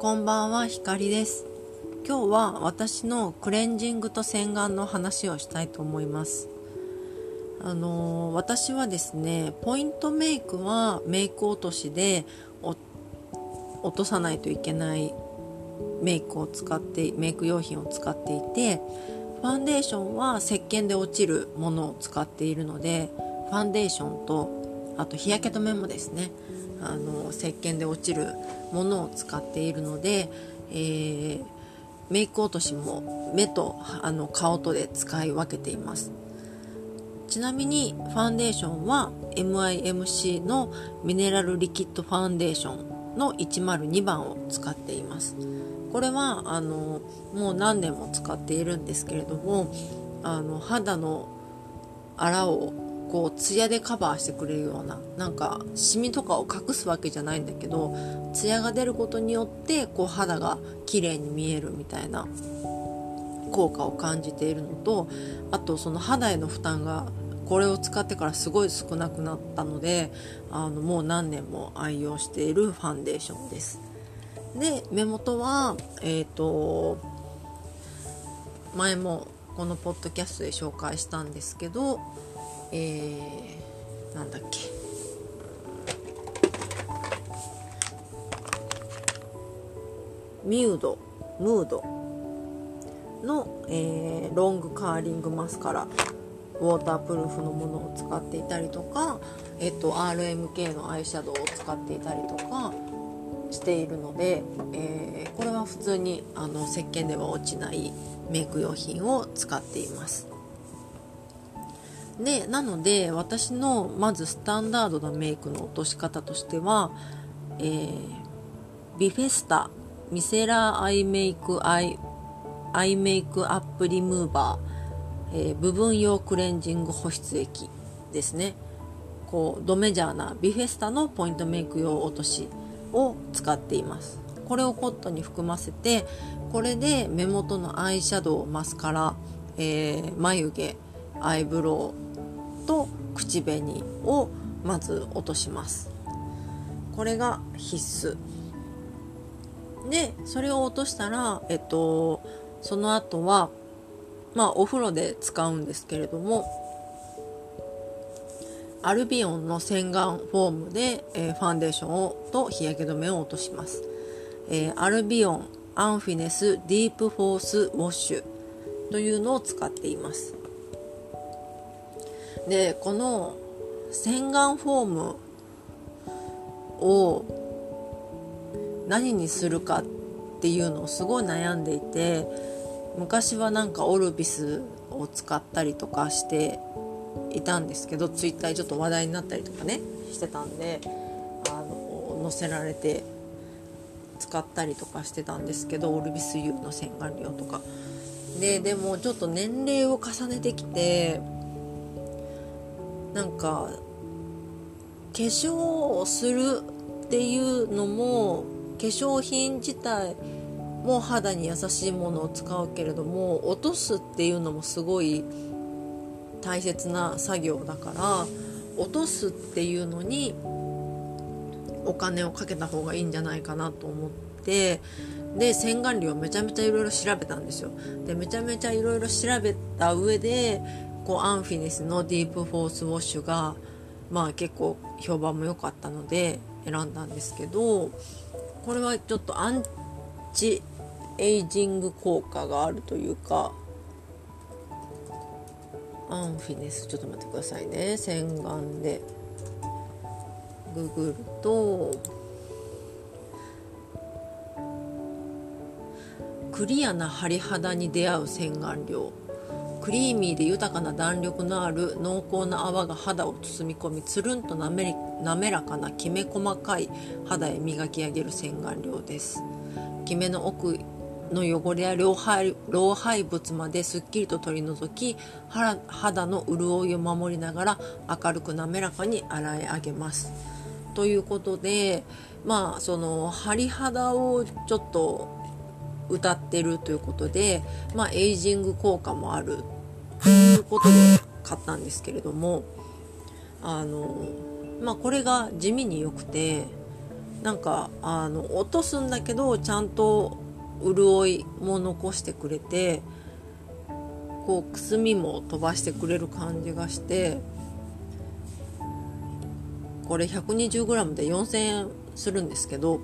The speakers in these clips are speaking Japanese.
こんばんは、ひかりです。今日は私のクレンジングと洗顔の話をしたいと思います。あのー、私はですね、ポイントメイクはメイク落としで落とさないといけないメイクを使ってメイク用品を使っていてファンデーションは石鹸で落ちるものを使っているのでファンデーションとあと日焼け止めもですねあの石鹸で落ちるものを使っているので、えー、メイク落としも目とあの顔とで使い分けています。ちなみにファンデーションは MIMC のミネラルリキッドファンデーションの102番を使っています。これはあのもう何年も使っているんですけれどもあの肌のあらをこうツヤでカバーしてくれるようななんかシミとかを隠すわけじゃないんだけどツヤが出ることによってこう肌が綺麗に見えるみたいな効果を感じているのとあとその肌への負担がこれを使ってからすごい少なくなったのであのもう何年も愛用しているファンデーションです。で目元はえっ、ー、と前もこのポッドキャストで紹介したんですけどえー、なんだっけ。ミュードムード。の、えー、ロングカーリングマスカラ。ウォータープルーフのものを使っていたりとか、えっと、RMK のアイシャドウを使っていたりとかしているので、えー、これは普通にあの石鹸では落ちないメイク用品を使っています。でなので私のまずスタンダードなメイクの落とし方としては、えー、ビフェスタミセラーアイメイクアイアイメイクアップリムーバー、えー、部分用クレンジング保湿液ですね。こうドメジャーなビフェスタのポイントメイク用落としを使っています。これをコットンに含ませてこれで目元のアイシャドウマスカラ、えー、眉毛アイブロウと口紅をまず落とします。これが必須。でそれを落としたらえっとその後はまあお風呂で使うんですけれどもアルビオンの洗顔フォームで、えー、ファンデーションをと日焼け止めを落とします、えー、アルビオンアンフィネスディープフォースウォッシュというのを使っています。でこの洗顔フォームを何にするかっていうのをすごい悩んでいて昔はなんかオルビスを使ったりとかしていたんですけどツイッターにちょっと話題になったりとかねしてたんであの載せられて使ったりとかしてたんですけどオルビス U の洗顔料とか。ででもちょっと年齢を重ねてきてなんか化粧をするっていうのも化粧品自体も肌に優しいものを使うけれども落とすっていうのもすごい大切な作業だから落とすっていうのにお金をかけた方がいいんじゃないかなと思ってで洗顔料めちゃめちゃいろいろ調べたんですよ。でめちゃめちゃいろいろ調べた上でこアンフィニスのディープフォースウォッシュがまあ結構評判も良かったので選んだんですけどこれはちょっとアンチエイジング効果があるというかアンフィネスちょっと待ってくださいね。洗顔でググるとクリアな張り肌に出会う洗顔料。クリーミーで豊かな弾力のある濃厚な泡が肌を包み込みつるんと滑らかなきめ細かい肌へ磨き上げる洗顔料です。きめの奥の汚れや老廃老廃物まですっきりと取り除き肌の潤いを守りながら明るく滑らかに洗い上げます。ということでまあその張肌をちょっと歌ってるということで、まあ、エイジング効果もあるということで買ったんですけれどもあの、まあ、これが地味に良くてなんかあの落とすんだけどちゃんと潤いも残してくれてこうくすみも飛ばしてくれる感じがしてこれ 120g で4000円するんですけど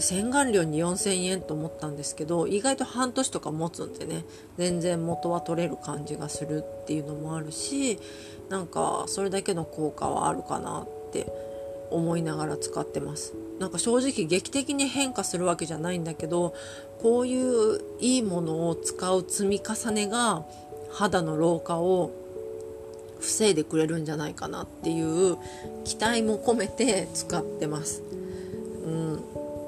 洗顔料に4000円と思ったんですけど意外と半年とか持つんでね全然元は取れる感じがするっていうのもあるしなんかそれだけの効果はあるかなって思いながら使ってます。なんか正直劇的に変化するわけじゃないんだけどこういういいものを使う積み重ねが肌の老化を防いでくれるんじゃないかなっていう期待も込めて使ってます、うん、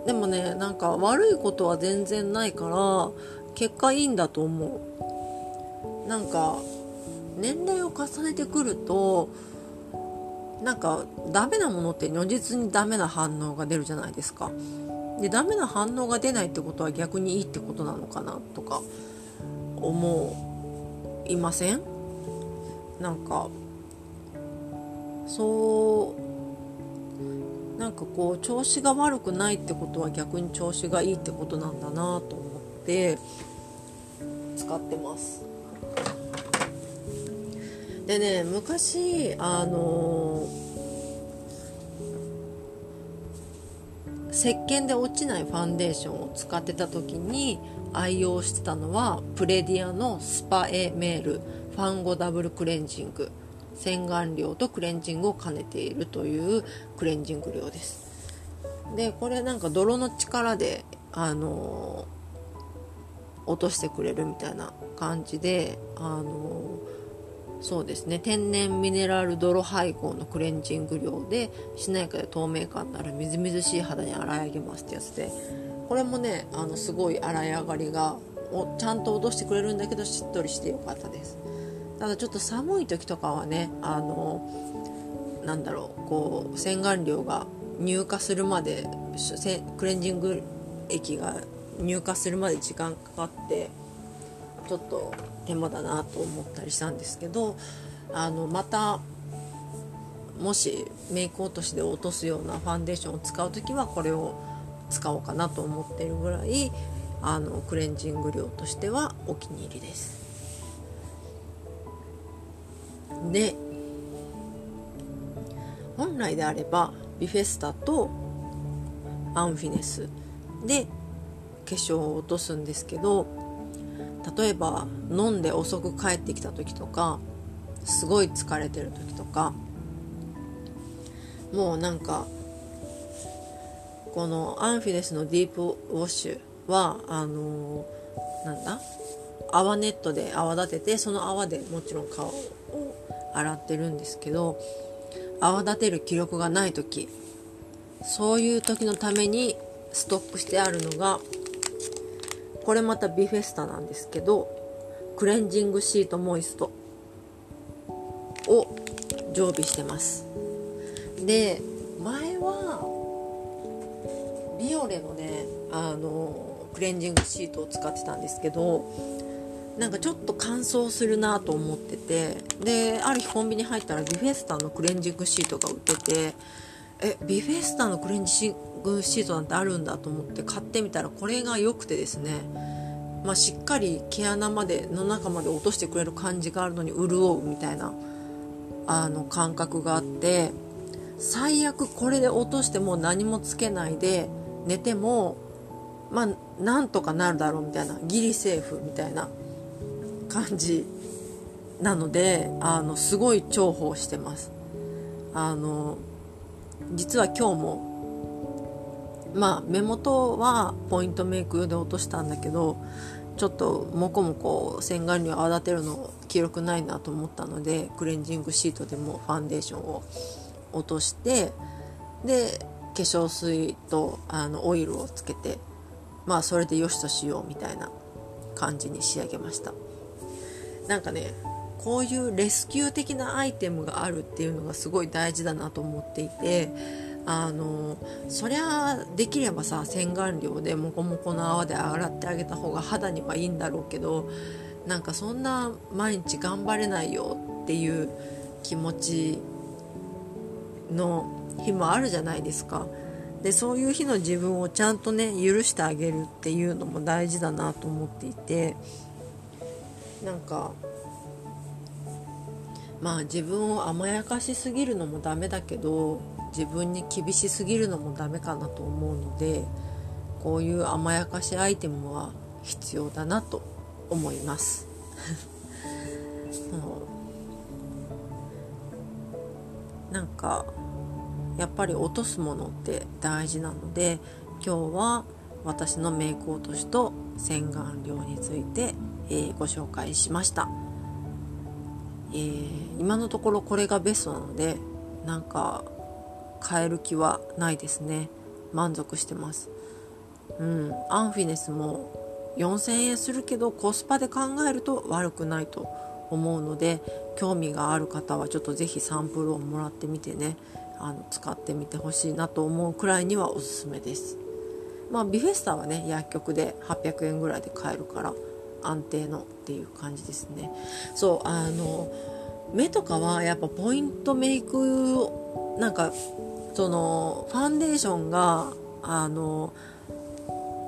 でもねなんか悪いことは全然ないから結果いいんだと思う。なんか年齢を重ねてくるとなんかダメなものって如実にダメな反応が出るじゃないですか。でダメな反応が出ないってことは逆にいいってことなのかなとか思いません？なんかそうなんかこう調子が悪くないってことは逆に調子がいいってことなんだなと思って使ってます。でね昔あの石鹸で落ちないファンデーションを使ってた時に愛用してたのはプレディアのスパエメール。ファンゴダブルクレンジング。洗顔料とクレンジングを兼ねているというクレンジング料です。でこれなんか泥の力であの落としてくれるみたいな感じであのそうですね。天然ミネラル泥配合のクレンジング量でしなやかで透明感のあるみずみずしい肌に洗い上げますってやつで。これもねあのすごい洗い上がりがちゃんと落としてくれるんだけどしっとりしてよかったです。ただちょっと寒い時とかはねあのなんだろうこう洗顔料が乳化するまでクレンジング液が乳化するまで時間かかってちょっと手間だなと思ったりしたんですけどあのまたもしメイク落としで落とすようなファンデーションを使う時はこれを使おうかなと思ってるぐらいあのクレンジング量としてはお気に入りです。で本来であればビフェスタとアンフィネスで化粧を落とすんですけど例えば飲んで遅く帰ってきた時とかすごい疲れてる時とかもうなんかこのアンフィネスのディープウォッシュはあのー、なんだ？泡ネットで泡立ててその泡でもちろん顔を洗ってるんですけど泡立てる気力がない時そういう時のためにストックしてあるのがこれまたビフェスタなんですけどクレンジングシートモイストを常備してます。で前はビオレのねあのクレンジングシートを使ってたんですけどなんかちょっと乾燥するなと思っててである日コンビニ入ったらビフェスタのクレンジングシートが売っててえビフェスタのクレンジングシートなんてあるんだと思って買ってみたらこれが良くてですね、まあ、しっかり毛穴までの中まで落としてくれる感じがあるのに潤うみたいなあの感覚があって最悪これで落としても何もつけないで寝てもまあなんとかなるだろうみたいなギリセーフみたいな感じなのであのすごい重宝してます。あの実は今日もまあ目元はポイントメイク用で落としたんだけどちょっとモコモコ洗顔料泡立てるの記録ないなと思ったのでクレンジングシートでもファンデーションを落としてで化粧水とあのオイルをつけてまあそれでよしとしようみたいな感じに仕上げました。なんかねこういうレスキュー的なアイテムがあるっていうのがすごい大事だなと思っていてあのそりゃできればさ洗顔料でモコモコの泡で洗ってあげた方が肌にはいいんだろうけどなんかそんな毎日頑張れないよっていう気持ちの日もあるじゃないですか。でそういう日の自分をちゃんとね許してあげるっていうのも大事だなと思っていてなんかまあ自分を甘やかしすぎるのもダメだけど自分に厳しすぎるのもダメかなと思うのでこういう甘やかしアイテムは必要だなと思います。なんかやっぱり落とすものって大事なので今日は私のメイク落としと洗顔料について、えー、ご紹介しました、えー、今のところこれがベストなのでなんか変える気はないですね。満足してます。うん。アンフィネスも4000円するけどコスパで考えると悪くないと思うので興味がある方はちょっと是非サンプルをもらってみてね。あの使ってみてほしいなと思うくらいにはおすすめです。まあビフェスタはね薬局で800円ぐらいで買えるから安定のっていう感じですね。そうあの目とかはやっぱポイントメイクなんかそのファンデーションがあの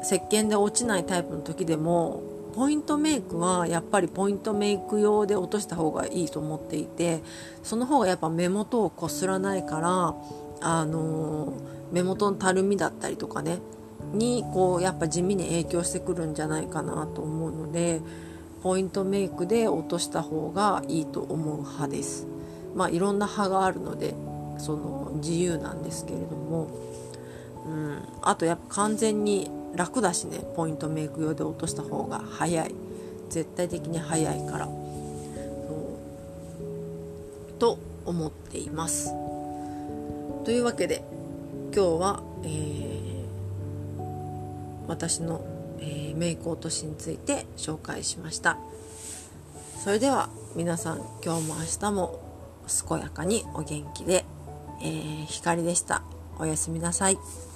石鹸で落ちないタイプの時でもポイントメイクはやっぱりポイントメイク用で落とした方がいいと思っていてその方がやっぱ目元をこすらないからあの目元のたるみだったりとかねにこうやっぱ地味に影響してくるんじゃないかなと思うのでポイントメイクで落とした方がいいと思う派です。まあいろんな派があるのでその自由なんですけれども、うん、あとやっぱ完全に楽だしねポイントメイク用で落とした方が早い。絶対的に早いから。そうと思っています。というわけで今日は、えー、私の、えー、メイク落としについて紹介しましたそれでは皆さん今日も明日も健やかにお元気で、えー、光でしたおやすみなさい。